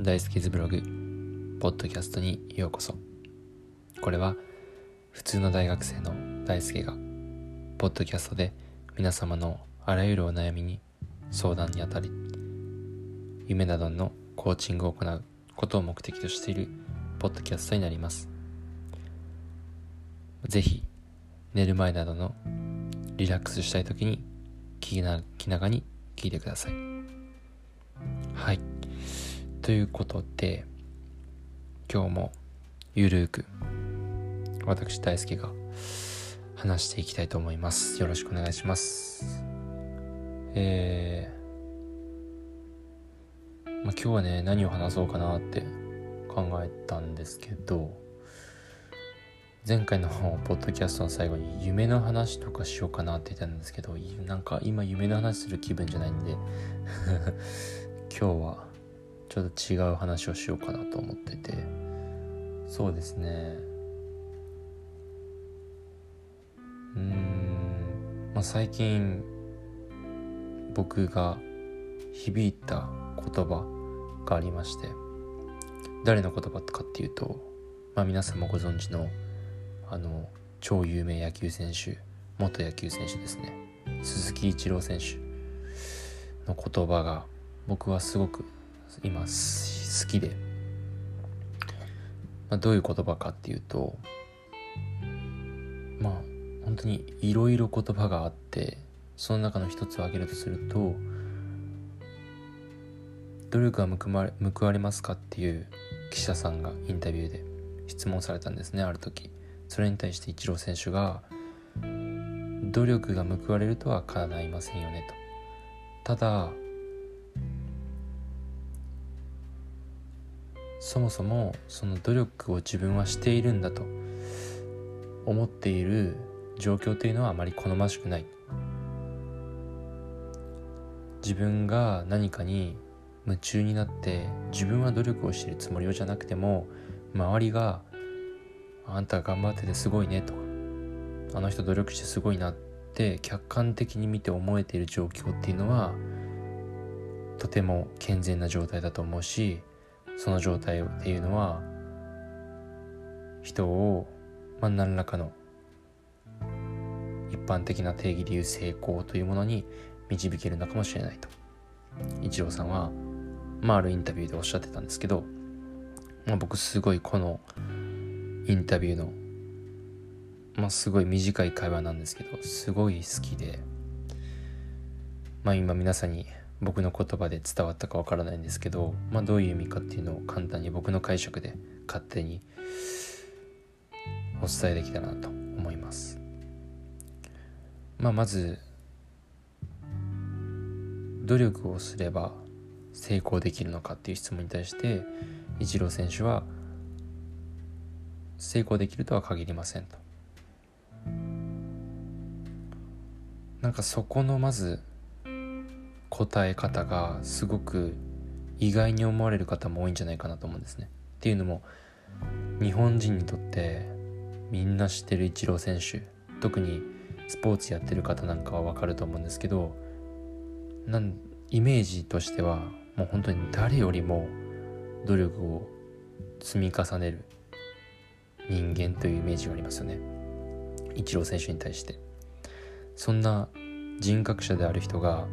大好きズブログポッドキャストにようこそ。これは普通の大学生の大輔がポッドキャストで皆様のあらゆるお悩みに相談にあたり夢などのコーチングを行うことを目的としているポッドキャストになります。ぜひ寝る前などのリラックスしたい時に聞きな気長に聞いてください。はい。ということで今日もゆるーく私大輔が話していきたいと思います。よろしくお願いします。えー、まあ、今日はね何を話そうかなって考えたんですけど前回のポッドキャストの最後に夢の話とかしようかなって言ったんですけどなんか今夢の話する気分じゃないんで今日はちょっと違う話をしようかなと思ってて。そうですね。うん。まあ最近僕が響いた言葉がありまして。誰の言葉かっていうとまあ皆さんもご存知のあの超有名野球選手元野球選手ですね。鈴木一郎選手の言葉が僕はすごく今好きで、まあ、どういう言葉かっていうとまあ本当にいろいろ言葉があってその中の一つを挙げるとすると努力は報わ報われますかっていう記者さんがインタビューで質問されたんですねある時。それに対してイチロー選手が努力が報われるとは叶いませんよねと。ただそもそもその努力を自分はしているんだと思っている状況というのはあまり好ましくない。自分が何かに夢中になって自分は努力をしているつもりじゃなくても周りが「あんた頑張っててすごいね」とか「あの人努力してすごいな」って客観的に見て思えている状況っていうのはとても健全な状態だと思うしその状態っていうのは人を、まあ、何らかの一般的な定義でいう成功というものに導けるのかもしれないと。一郎さんは、まあ、あるインタビューでおっしゃってたんですけど、まあ、僕すごいこのインタビューの、まあ、すごい短い会話なんですけどすごい好きで、まあ、今皆さんに僕の言葉で伝わったかわからないんですけど、まあ、どういう意味かっていうのを簡単に僕の解釈で勝手にお伝えできたらなと思います。まあ、まず努力をすれば成功できるのかっていう質問に対してイチロー選手は成功できるとは限りませんと。なんかそこのまず答え方がすごく意外に思われる方も多いんじゃないかなと思うんですね。っていうのも日本人にとってみんな知ってるイチロー選手特にスポーツやってる方なんかは分かると思うんですけどなんイメージとしてはもう本当に誰よりも努力を積み重ねる人間というイメージがありますよねイチロー選手に対してそんな人格者である人が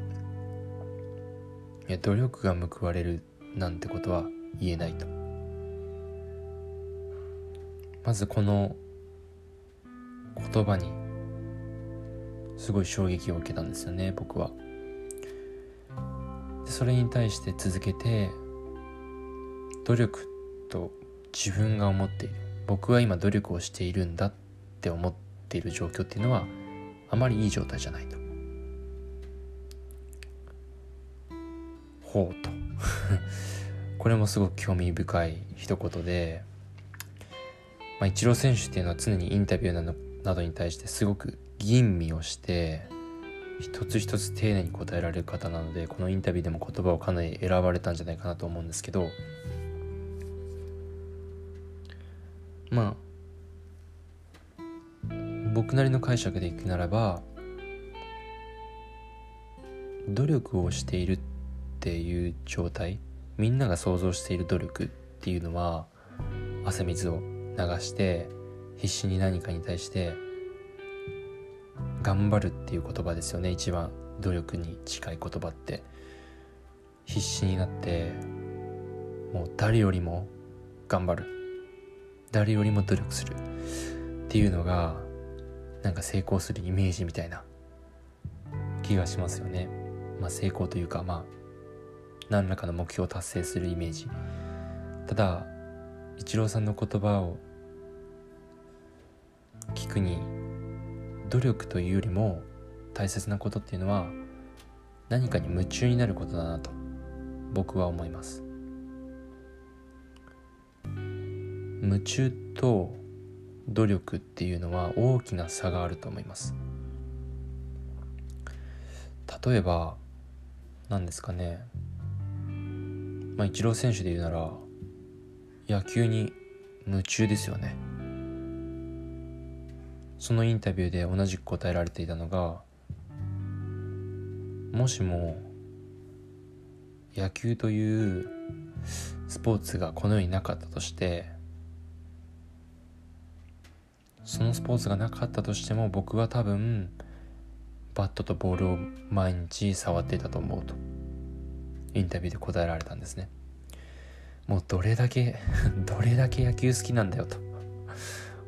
や努力が報われるなんてことは言えないと。まずこの言葉にすごい衝撃を受けたんですよね僕は。それに対して続けて努力と自分が思っている。僕は今努力をしているんだって思っている状況っていうのはあまりいい状態じゃないと。ほうと。これもすごく興味深い一言で、まあ、イチロー選手っていうのは常にインタビューなどなどに対してすごく吟味をして一つ一つ丁寧に答えられる方なのでこのインタビューでも言葉をかなり選ばれたんじゃないかなと思うんですけどまあ僕なりの解釈でいくならば努力をしているっていう状態みんなが想像している努力っていうのは汗水を流して必死に何かに対して頑張るっていう言葉ですよね。一番努力に近い言葉って。必死になってもう誰よりも頑張る。誰よりも努力する。っていうのがなんか成功するイメージみたいな気がしますよね。まあ、成功というかまあ何らかの目標を達成するイメージ。ただイチローさんの言葉を聞くに努力というよりも大切なことっていうのは何かに夢中になることだなと僕は思います。夢中と努力っていうのは大きな差があると思います。例えば何ですかね。まあイチロー選手で言うなら野球に夢中ですよね。そのインタビューで同じく答えられていたのがもしも野球というスポーツがこの世になかったとしてそのスポーツがなかったとしても僕は多分バットとボールを毎日触っていたと思うと。インタビューで答えられたんですね。もうどれだけ どれだけ野球好きなんだよと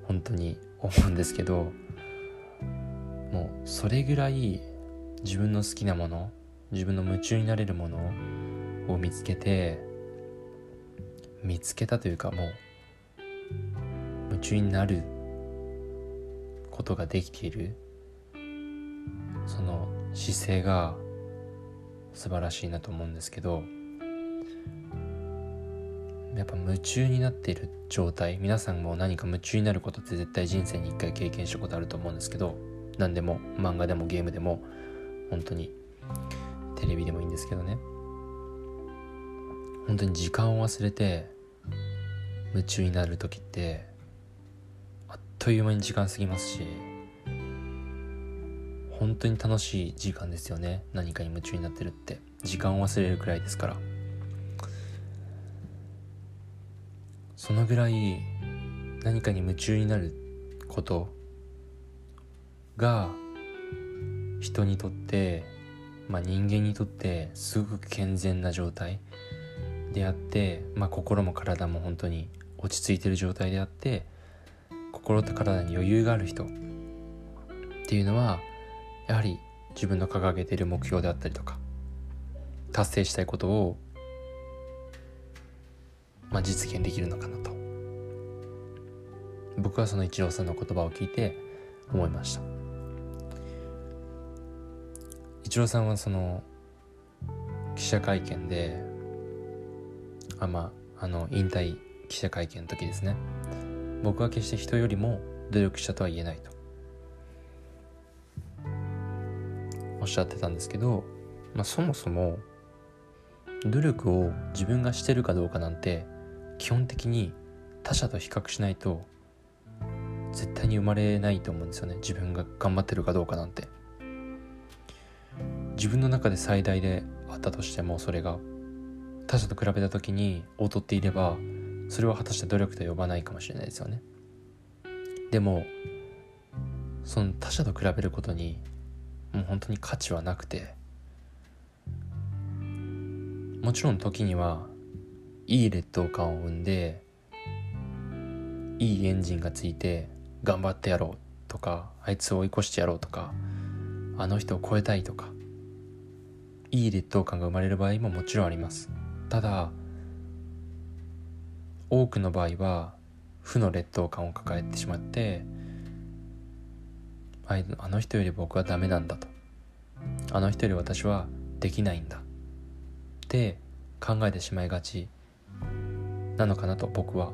本当に思うんですけどもうそれぐらい自分の好きなもの自分の夢中になれるものを見つけて見つけたというかもう夢中になることができているその姿勢が素晴らしいなと思うんですけどやっぱ夢中になっている状態皆さんも何か夢中になることって絶対人生に一回経験したことあると思うんですけど何でも漫画でもゲームでも本当にテレビでもいいんですけどね。本当に時間を忘れて夢中になる時ってあっという間に時間過ぎますし本当に楽しい時間ですよね。何かに夢中になってるって。時間を忘れるくらいですから。そのぐらい何かに夢中になることが人にとって、まあ、人間にとってすごく健全な状態であって、まあ、心も体も本当に落ち着いてる状態であって心と体に余裕がある人っていうのはやはり自分の掲げている目標であったりとか達成したいことをまあ、実現できるのかなと。僕はそのイチローさんの言葉を聞いて思いました。イチローさんはその記者会見であまああの引退記者会見の時ですね。僕は決して人よりも努力者とは言えないと。っしゃってたんですけど、まあ、そもそも努力を自分がしてるかどうかなんて基本的に他者と比較しないと絶対に生まれないと思うんですよね。自分が頑張ってるかどうかなんて。自分の中で最大であったとしてもそれが他者と比べた時に劣っていればそれは果たして努力と呼ばないかもしれないですよね。でもその他者と比べることにもう本当に価値はなくて。もちろん時にはいい劣等感を生んでいいエンジンがついて頑張ってやろうとかあいつを追い越してやろうとかあの人を超えたいとかいい劣等感が生まれる場合ももちろんあります。ただ多くの場合は負の劣等感を抱えてしまってあの人より僕はダメなんだと。あの人より私はできないんだ。って考えてしまいがち。なのかなと僕は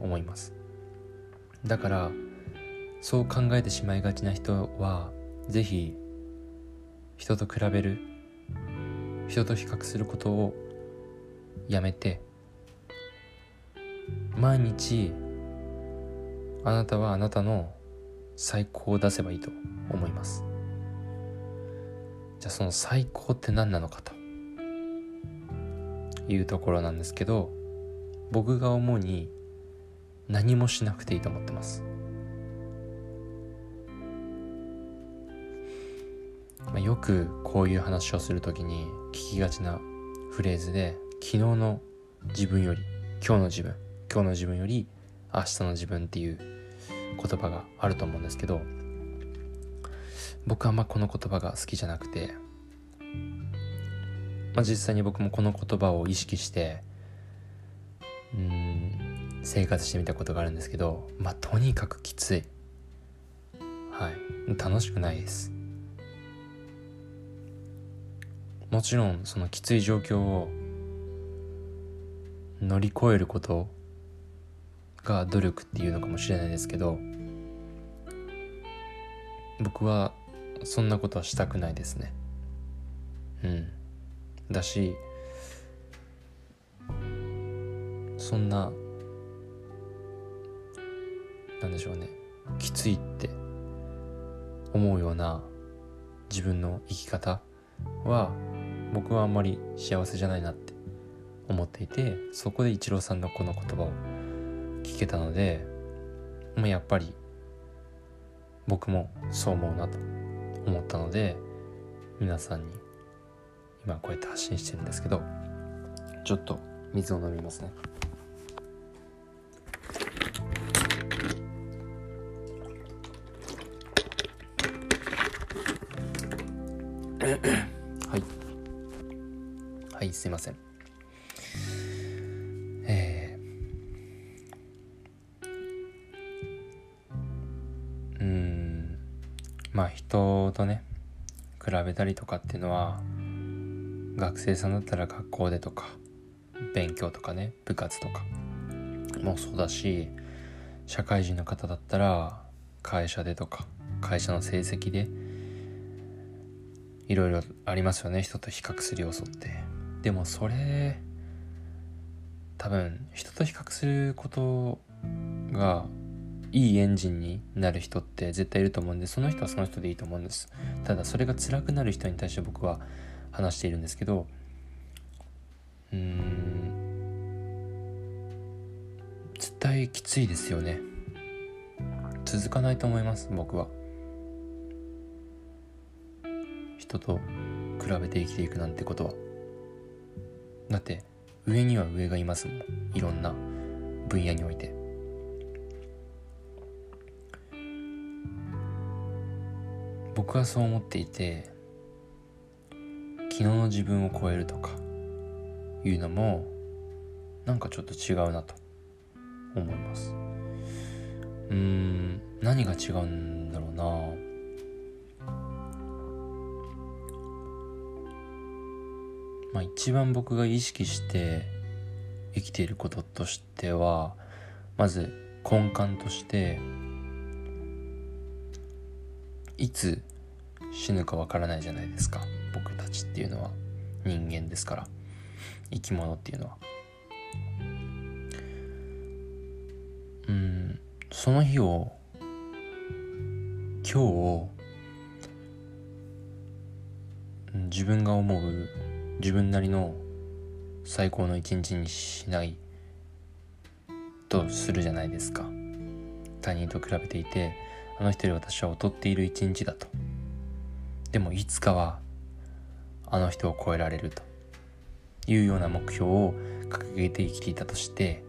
思います。だからそう考えてしまいがちな人は是非人と比べる。人と比較することをやめて。毎日あなたはあなたの最高を出せばいいと思います。じゃあその最高って何なのかと。いうところなんですけど僕が主に何もしなくていいと思ってます。まあ、よくこういう話をする時に聞きがちなフレーズで昨日の自分より今日の自分今日の自分より明日の自分っていう言葉があると思うんですけど僕はあんまこの言葉が好きじゃなくて、まあ、実際に僕もこの言葉を意識してうん生活してみたことがあるんですけどまあとにかくきつい。はい。楽しくないです。もちろんそのきつい状況を乗り越えることが努力っていうのかもしれないですけど僕はそんなことはしたくないですね。うん。だしそんななんでしょうね。きついって思うような自分の生き方は僕はあんまり幸せじゃないなって思っていてそこでイチローさんのこの言葉を聞けたのでもうやっぱり僕もそう思うなと思ったので皆さんに今こうやって発信してるんですけどちょっと水を飲みますね。はいはいすいませんとね比べたりとかっていうのは学生さんだったら学校でとか勉強とかね部活とかもそうだし社会人の方だったら会社でとか会社の成績でいろいろありますよね人と比較する要素って。でもそれ多分人と比較することがいいエンジンになる人って絶対いると思うんでその人はその人でいいと思うんです。ただそれが辛くなる人に対して僕は話しているんですけどうーん絶対きついですよね。続かないと思います僕は。人と比べて生きていくなんてことは。だって上には上がいますもん。いろんな分野において。僕はそう思っていて昨日の自分を超えるとかいうのもなんかちょっと違うなと思います。うーん何が違うんだろうな。まあ、一番僕が意識して生きていることとしてはまず根幹としていつ死ぬかわからないじゃないですか。僕たちっていうのは。人間ですから。生き物っていうのは。うん。その日を今日を自分が思う自分なりの最高の一日にしないとするじゃないですか。他人と比べていてあの人より私は劣っている一日だと。でもいつかはあの人を超えられるというような目標を掲げて生きていたとして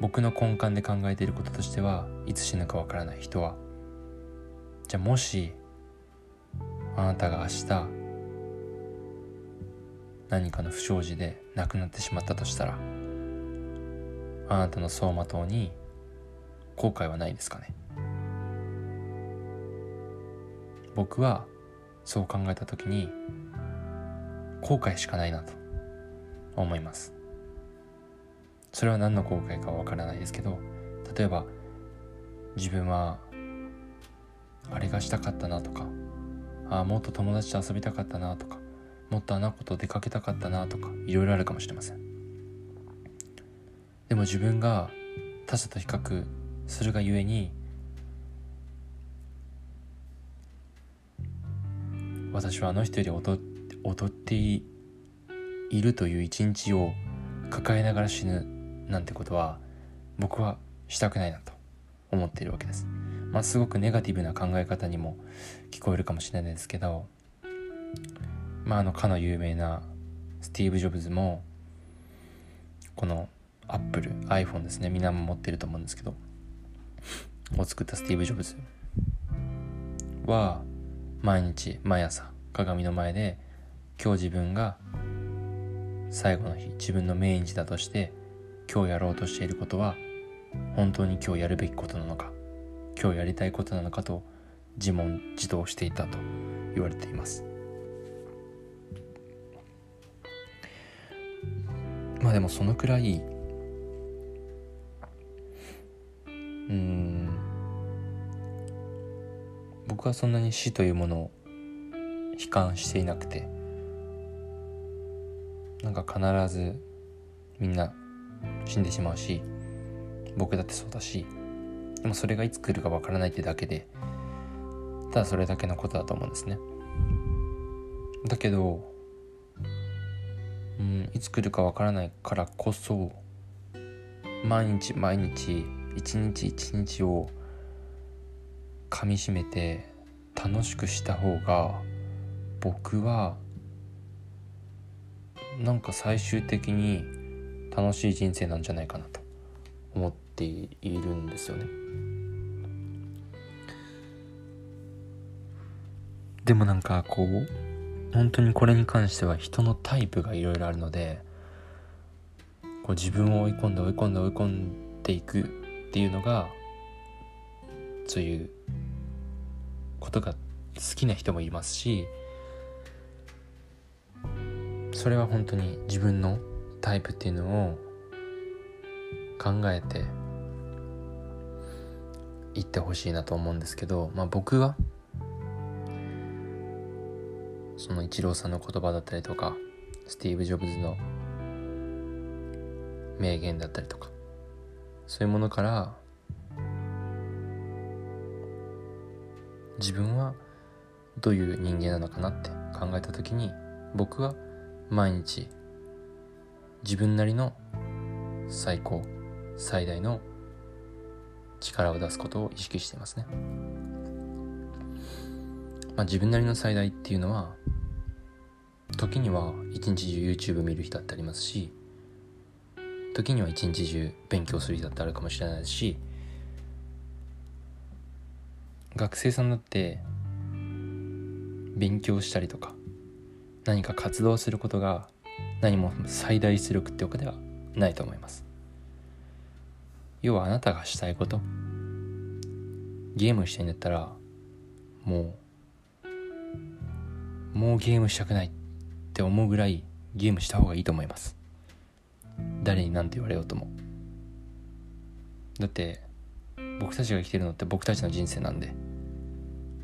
僕の根幹で考えていることとしてはいつ死ぬかわからない人はじゃあもしあなたが明日何かの不祥事で亡くなってしまったとしたらあなたの走馬灯に後悔はないですかね？僕はそう考えた時に後悔しかないなと思います。それは何の後悔かわからないですけど例えば自分はあれがしたかったなとかああもっと友達と遊びたかったなとかもっとあの子と出かけたかったなとかいろいろあるかもしれません。でも自分が他者と比較するがゆえに私はあの人より劣っていいるという一日を抱えながら死ぬなんてことは僕はしたくないなと思っているわけです。まあ、すごくネガティブな考え方にも聞こえるかもしれないですけど、まあ、あのかの有名なスティーブ・ジョブズもこのアップル iPhone ですねみんなも持ってると思うんですけどを作ったスティーブ・ジョブズは毎日毎朝鏡の前で今日自分が最後の日自分の命日だとして今日やろうとしていることは本当に今日やるべきことなのか今日やりたいことなのかと自問自答していたと言われています。まあでもそのくらいうん僕はそんなに死というものを悲観していなくてなんか必ずみんな死んでしまうし僕だってそうだしでもそれがいつ来るかわからないってだけでただそれだけのことだと思うんですね。だけどうんいつ来るかわからないからこそ毎日毎日一日一日をかみしめて楽しくした方が僕はなんか最終的に楽しい人生なんじゃないかなと思っているんですよね。でもなんかこう本当にこれに関しては人のタイプがいろいろあるのでこう自分を追い込んで追い込んで追い込んでいくっていうのがそういうことが好きな人もいますしそれは本当に自分のタイプっていうのを考えていってほしいなと思うんですけど、まあ、僕はそのイチローさんの言葉だったりとかスティーブ・ジョブズの名言だったりとかそういうものから自分はどういう人間なのかなって考えた時に僕は毎日自分なりの最高最大の力を出すことを意識していますね。まあ、自分なりの最大っていうのは時には一日中 YouTube 見る日だってありますし時には一日中勉強する日だってあるかもしれないですし学生さんだって勉強したりとか何か活動することが何も最大出力ってわけではないと思います。要はあなたがしたいことゲームしたいんだったらもうもうゲームしたくないって思うぐらいゲームした方がいいと思います。誰に何て言われようとも。だって僕たちが生きてるのって僕たちの人生なんで。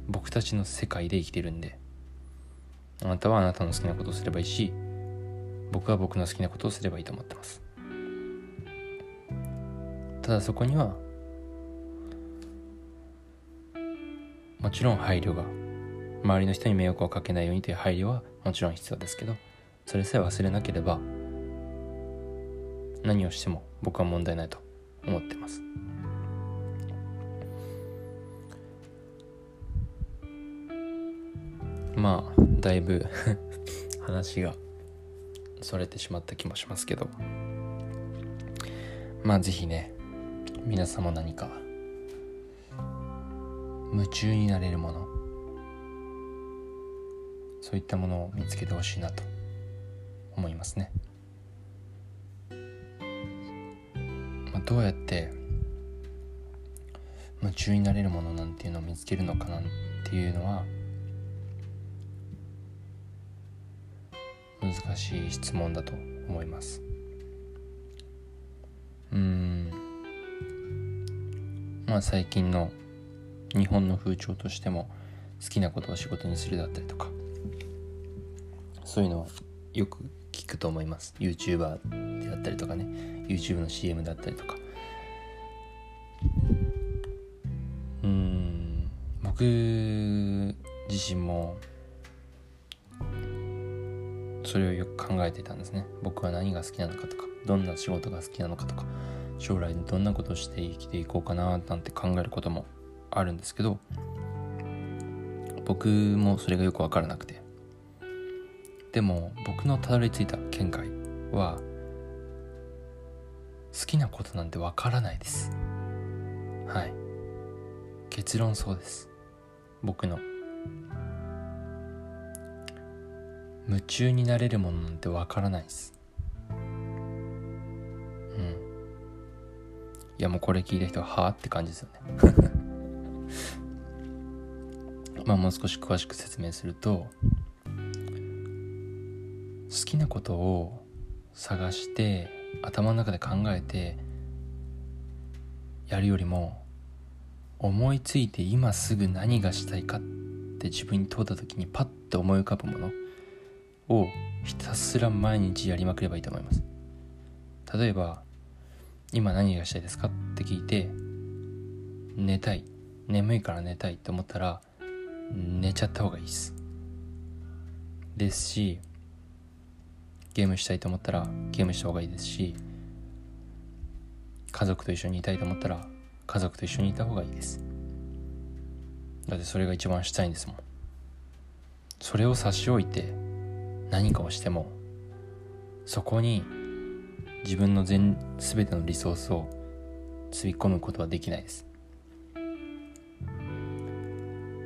僕たちの世界で生きてるんで。あなたはあなたの好きなことをすればいいし僕は僕の好きなことをすればいいと思ってます。ただそこにはもちろん配慮が周りの人に迷惑をかけないようにという配慮はもちろん必要ですけどそれさえ忘れなければ何をしても僕は問題ないと思ってます。まあだいぶ 話がそれてしまった気もしますけど。まあ是非ね皆さんも何か夢中になれるものそういったものを見つけてほしいなと思いますね、まあ、どうやって夢中になれるものなんていうのを見つけるのかなっていうのは難しい質問だと思います。うん。まあ最近の日本の風潮としても好きなことを仕事にするだったりとかそういうのはよく聞くと思います。YouTuber であったりとかね。YouTube の CM だったりとか。うん。僕自身もそれをよく考えていたんですね。僕は何が好きなのかとかどんな仕事が好きなのかとか将来どんなことをして生きていこうかななんて考えることもあるんですけど僕もそれがよく分からなくて。でも僕のたどり着いた見解は好きなことなんて分からないです。はい。結論そうです。僕の夢中になれるものなんて分からないです。うん。いやもうこれ聞いた人ははあって感じですよね。まあもう少し詳しく説明すると好きなことを探して頭の中で考えてやるよりも思いついて今すぐ何がしたいかって自分に問うた時にパッて思い浮かぶもの。をひたすら毎日やりまくればいいと思います。例えば今何がしたいですかって聞いて寝たい。眠いから寝たいって思ったら寝ちゃった方がいいです。ですしゲームしたいと思ったらゲームした方がいいですし家族と一緒にいたいと思ったら家族と一緒にいた方がいいです。だってそれが一番したいんですもん。それを差し置いて何かをしてもそこに自分の全全てのリソースをつぎ込むことはできないです。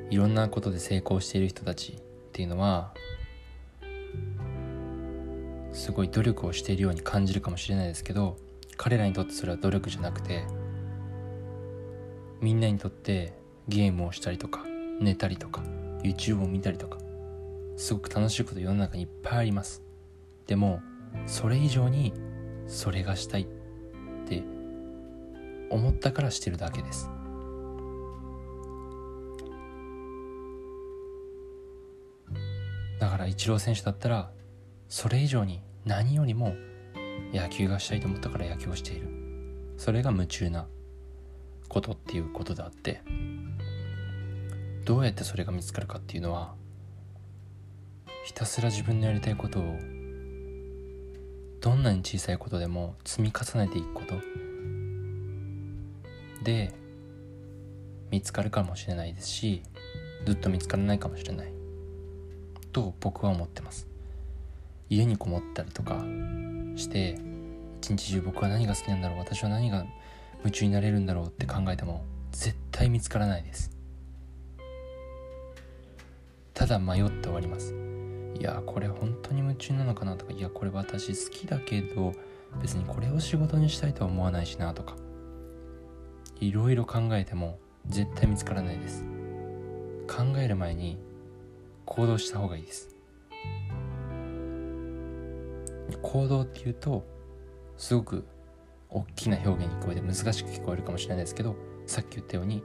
いろんなことで成功している人たちっていうのはすごい努力をしているように感じるかもしれないですけど彼らにとってそれは努力じゃなくてみんなにとってゲームをしたりとか寝たりとか YouTube を見たりとかすごく楽しいこと世の中にいっぱいあります。でもそれ以上にそれがしたいって思ったからしてるだけです。だからイチロー選手だったらそれ以上に何よりも野球がしたいと思ったから野球をしている。それが夢中なことっていうことであってどうやってそれが見つかるかっていうのはひたすら自分のやりたいことをどんなに小さいことでも積み重ねていくこと。で見つかるかもしれないですしずっと見つからないかもしれない。と僕は思ってます。家にこもったりとかして一日中僕は何が好きなんだろう私は何が夢中になれるんだろうって考えても絶対見つからないです。ただ迷って終わります。いやこれ本当に夢中なのかなとかいやこれ私好きだけど別にこれを仕事にしたいとは思わないしなとかいろいろ考えても絶対見つからないです。考える前に行動した方がいいです。行動っていうとすごく大きな表現に聞こえて難しく聞こえるかもしれないですけどさっき言ったように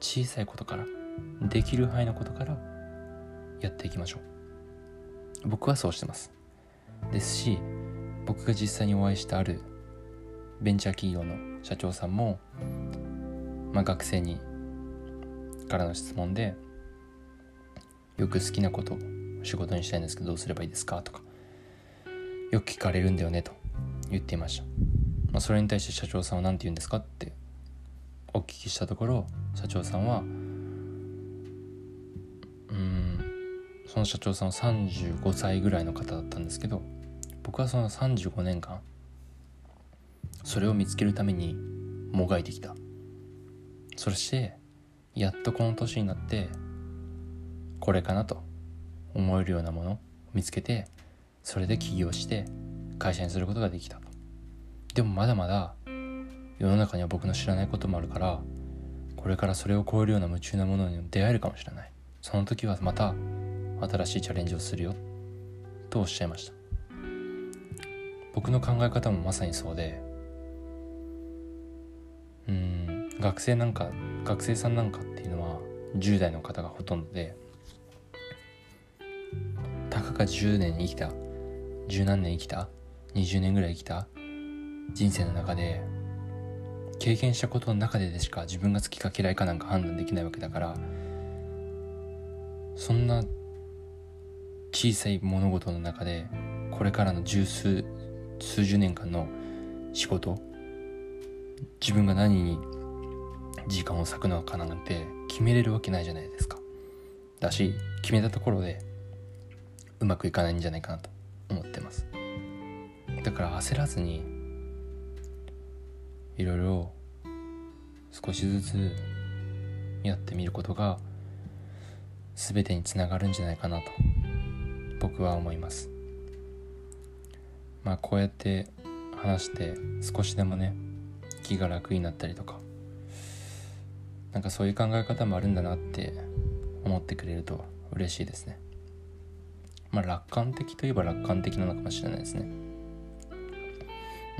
小さいことからできる範囲のことからやっていきましょう。僕はそうしてます。ですし僕が実際にお会いしたあるベンチャー企業の社長さんも、まあ、学生にからの質問でよく好きなことを仕事にしたいんですけどどうすればいいですか？とかよく聞かれるんだよね？と言っていました、まあ、それに対して社長さんは何て言うんですか？ってお聞きしたところ社長さんはその社長さんは35歳ぐらいの方だったんですけど僕はその35年間それを見つけるためにもがいてきた。そしてやっとこの年になってこれかなと思えるようなものを見つけてそれで起業して会社にすることができたと。でもまだまだ世の中には僕の知らないこともあるからこれからそれを超えるような夢中なものに出会えるかもしれない。その時はまた新しいチャレンジをするよ。とおっしゃいました。僕の考え方もまさにそうでうん学生なんか学生さんなんかっていうのは10代の方がほとんどでたかが10年生きた十何年生きた20年ぐらい生きた人生の中で経験したことの中ででしか自分が好きか嫌いかなんか判断できないわけだからそんな小さい物事の中でこれからの十数数十年間の仕事自分が何に時間を割くのかなんて決めれるわけないじゃないですか。だし決めたところでうまくいかないんじゃないかなと思ってます。だから焦らずにいろいろ少しずつやってみることが全てにつながるんじゃないかなと。僕は思います。まあこうやって話して少しでもね気が楽になったりとかなんかそういう考え方もあるんだなって思ってくれると嬉しいですね。まあ楽観的といえば楽観的なのかもしれないですね。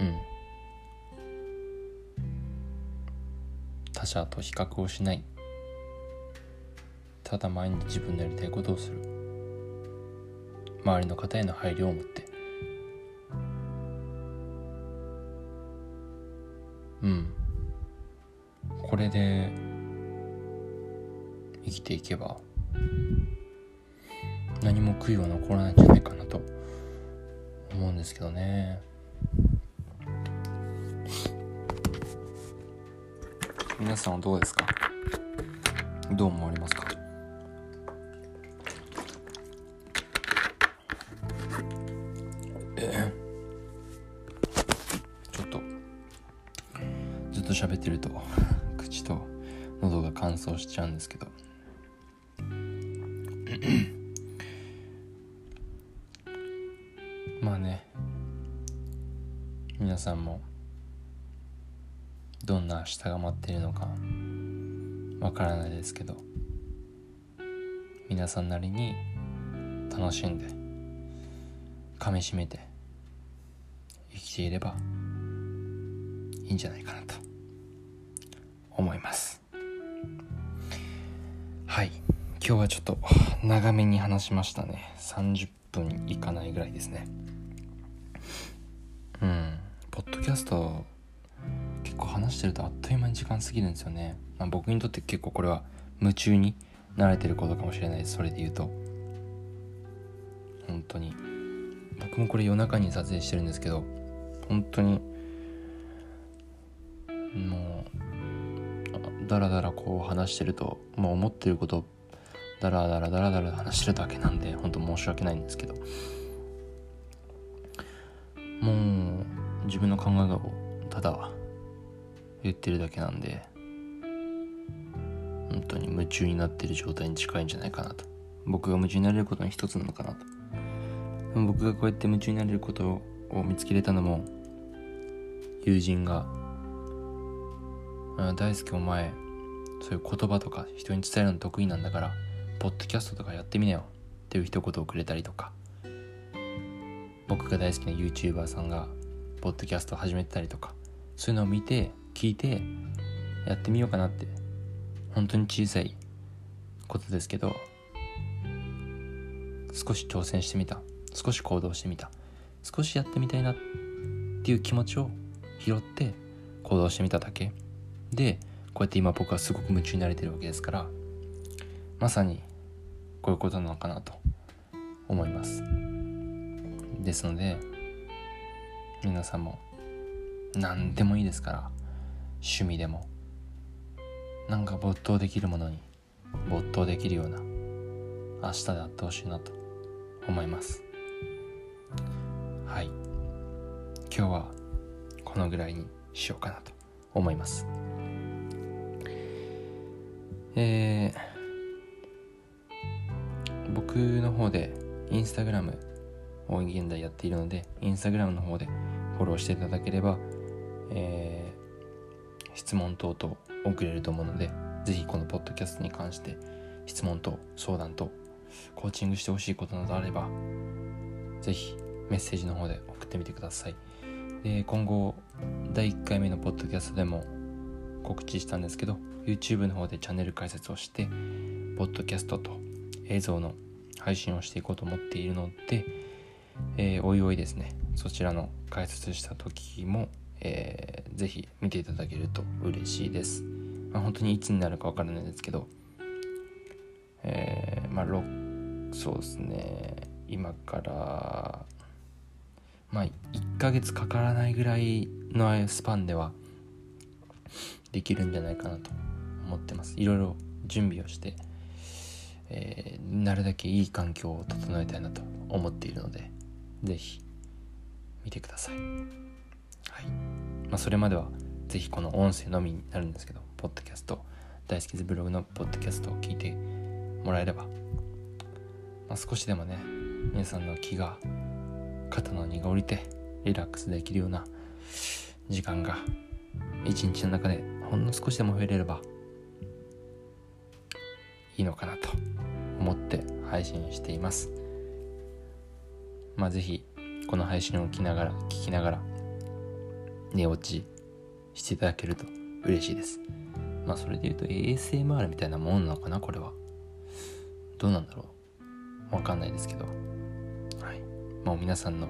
うん。他者と比較をしない。ただ毎日自分のやりたいことをする。周りの方への配慮を持って。うん。これで生きていけば何も悔いは残らないんじゃないかなと思うんですけどね。皆さんはどうですか？どう思われますか？と喋ってると 口と喉が乾燥しちゃうんですけど。まあね皆さんもどんな明日が待っているのかわからないですけど皆さんなりに楽しんでかみしめて生きていればいいんじゃないかな。思います。はい。今日はちょっと長めに話しましたね。30分いかないぐらいですね。うん。ポッドキャスト結構話してるとあっという間に時間過ぎるんですよね、まあ、僕にとって結構これは夢中になれてることかもしれないです。それで言うと。本当に。僕もこれ夜中に撮影してるんですけど本当にもうだらだらこう話してると、まあ、思ってることだらだらだらだら話してるだけなんで本当申し訳ないんですけど。もう自分の考えをただ言ってるだけなんで本当に夢中になってる状態に近いんじゃないかなと。僕が夢中になれることの一つなのかなと。僕がこうやって夢中になれることを見つけれたのも友人が大好きお前そういう言葉とか人に伝えるの得意なんだからポッドキャストとかやってみなよ。っていう一言をくれたりとか。僕が大好きな YouTuber さんがポッドキャストを始めてたりとか。そういうのを見て聞いてやってみようかなって。本当に小さいことですけど少し挑戦してみた。少し行動してみた。少しやってみたいなっていう気持ちを拾って行動してみただけ。でこうやって今僕はすごく夢中になれてるわけですからまさにこういうことなのかなと思います。ですので皆さんも何でもいいですから趣味でもなんか没頭できるものに没頭できるような明日であってほしいなと思います。はい。今日はこのぐらいにしようかなと思います。えー、僕の方でインスタグラムを現在やっているのでインスタグラムの方でフォローしていただければ、えー、質問等々送れると思うのでぜひこのポッドキャストに関して質問と相談とコーチングしてほしいことなどあればぜひメッセージの方で送ってみてください。で今後第1回目のポッドキャストでも告知したんですけど YouTube の方でチャンネル解説をしてポッドキャストと映像の配信をしていこうと思っているので、えー、おいおいですね。そちらの解説した時も、えー、ぜひ見ていただけると嬉しいです、まあ、本当にいつになるかわからないですけど、えー、まあそうですね。今からまあ1ヶ月かからないぐらいのスパンではできるんじゃないかなと思ってます。いろいろ準備をして、えー、なるだけいい環境を整えたいなと思っているので是非見てください。はい。まあそれまでは是非この音声のみになるんですけどポッドキャスト大好きズブログのポッドキャストを聞いてもらえれば、まあ、少しでもね皆さんの気が肩の荷が下りてリラックスできるような時間が一日の中でほんの少しでも増えれればいいのかなと思って配信しています。まあ是非この配信を聞きながら聞きながら寝落ちしていただけると嬉しいです。まあそれで言うと ASMR みたいなもんなのかなこれは。どうなんだろう。わかんないですけど。はい。もう皆さんの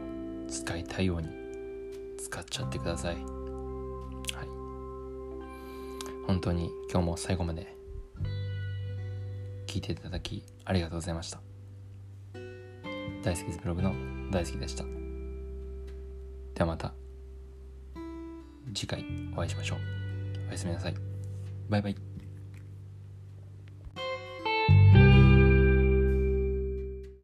使いたいように使っちゃってください。はい。本当に今日も最後まで聞いていただきありがとうございました。大好きですブログの大好きでした。ではまた次回お会いしましょう。おやすみなさい。バイバイ。